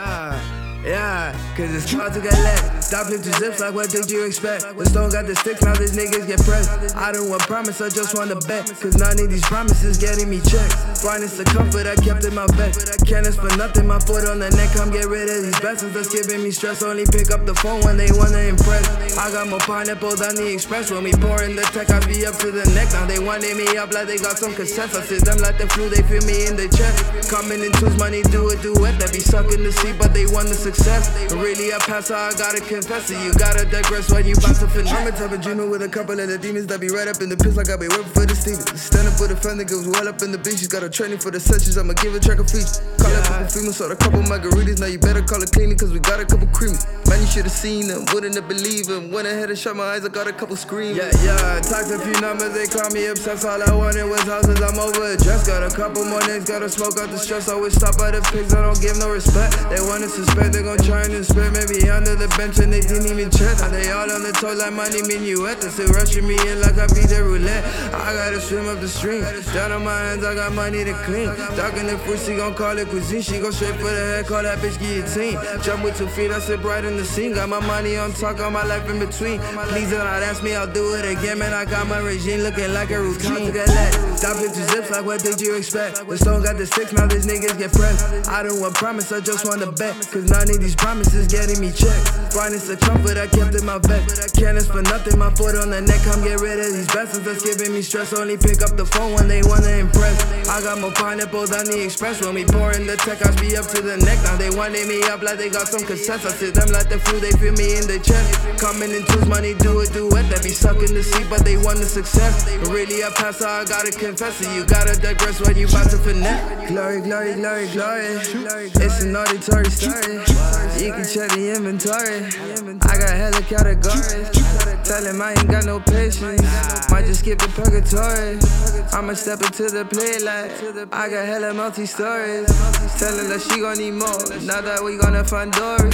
Yeah, cause it's hard to get let. Stop flip to zips like what did you expect? The stone got the sticks, now these niggas get pressed. I don't want promise, I just wanna bet. Cause none of these promises getting me checked. Finest the comfort I kept in my bed. Can't ask for nothing, my foot on the neck. Come get rid of these blessings that's giving me stress. Only pick up the phone when they wanna impress. I got more pineapple than the express. When we pour in the tech, I be up to the neck. Now they wanting me up like they got some cassettes. I sit them like the flu, they feel me in the chest. Coming in twos, money do it, do it. They be sucking the seat, but they want the success. Really, I pass, I gotta confess it. You gotta digress when you bout to finish. I'm a type of dreamer with a couple of the demons that be right up in the piss like I be working for the Stevens. Stand up for the that goes well up in the beach. She's got a training for the sessions. I'ma give a track a features. Call a couple females, sold a couple margaritas. Now you better call it cleaning, cause we got a couple creamies. Man, you should've seen them, wouldn't have believed them. Went ahead and shut my eyes, I got a couple screams. Yeah, yeah, talked a few numbers, they call me obsessed. All I wanted was houses, I'm over dress. Got a couple more niggas, gotta smoke out the stress. Always stop by the pigs, I don't give no respect. They wanna suspect, they gon' try and inspect. Maybe under the bench and they didn't even check. Now they all on the toe like money minuet. They still rushing me in like I be the roulette. I gotta swim up the stream. Down on my hands, I got money to clean. Talking the fruit, she gon' call it cuisine. She go straight for the head, call that bitch guillotine. Jump with two feet, I sit bright in the scene. Got my money on talk, got my life in between. Please do not ask me, I'll do it again. Man, I got my regime looking like a routine. Stop it to zips, like what did you expect? The stone got the six, now these niggas get pressed. I don't want promise, I just wanna bet. Cause none of these promises getting me checked. Finest the comfort I kept in my. Can't ask for nothing, my foot on the neck. Come get rid of these blessings that's giving me stress. Only pick up the phone when they wanna impress. I got more pineapple than the express. When we pour in the tech, I be up to the neck. Now they wanting me up like they got some cassettes. I sit them like the flu, they feel me in the chest. Coming in twos, money do do it. They be sucking the seat, but they want the success. But really, I pass, so I gotta confess it. You gotta digress when you about to finesse. Glory, glory, glory, glory. It's an auditory story. You can check the inventory. I got hella categories. Tell him I ain't got no patience. Might just skip the purgatory. I'ma step into the play like I got hella multi stories. Tell her that she gon' need more. Now that we gonna find Dory.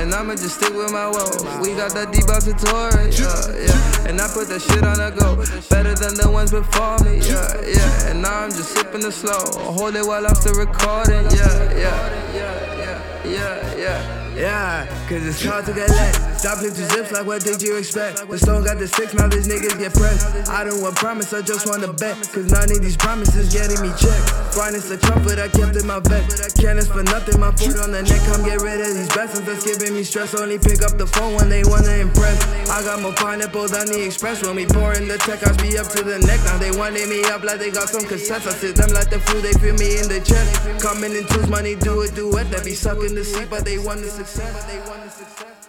And I'ma just stick with my woes. We got that depository. Yeah, yeah. And I put that shit on the go. Better than the ones before me. Yeah, yeah. And now I'm just sipping the slow. Hold it while I'm still recording. Yeah, yeah, yeah, yeah, yeah. Yeah, cause it's hard to get let. Stop flip to zips like what did you expect? The stone got the sticks, now these niggas get pressed. I don't want promise, I just wanna bet. Cause none of these promises getting me checked. Finest the comfort I kept in my bed. Can't ask for nothing, my foot on the neck. Come get rid of these blessings that's giving me stress. Only pick up the phone when they wanna impress. I got more pineapple than the express. When we pour in the tech, I be up to the neck. Now they wanting me up like they got some cassettes. I sit them like the flu, they feel me in the chest. Coming in twos, money do it, do it. They be sucking the seat, but they want to success. But they want the success.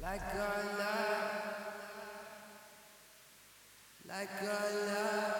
Like love. Like love.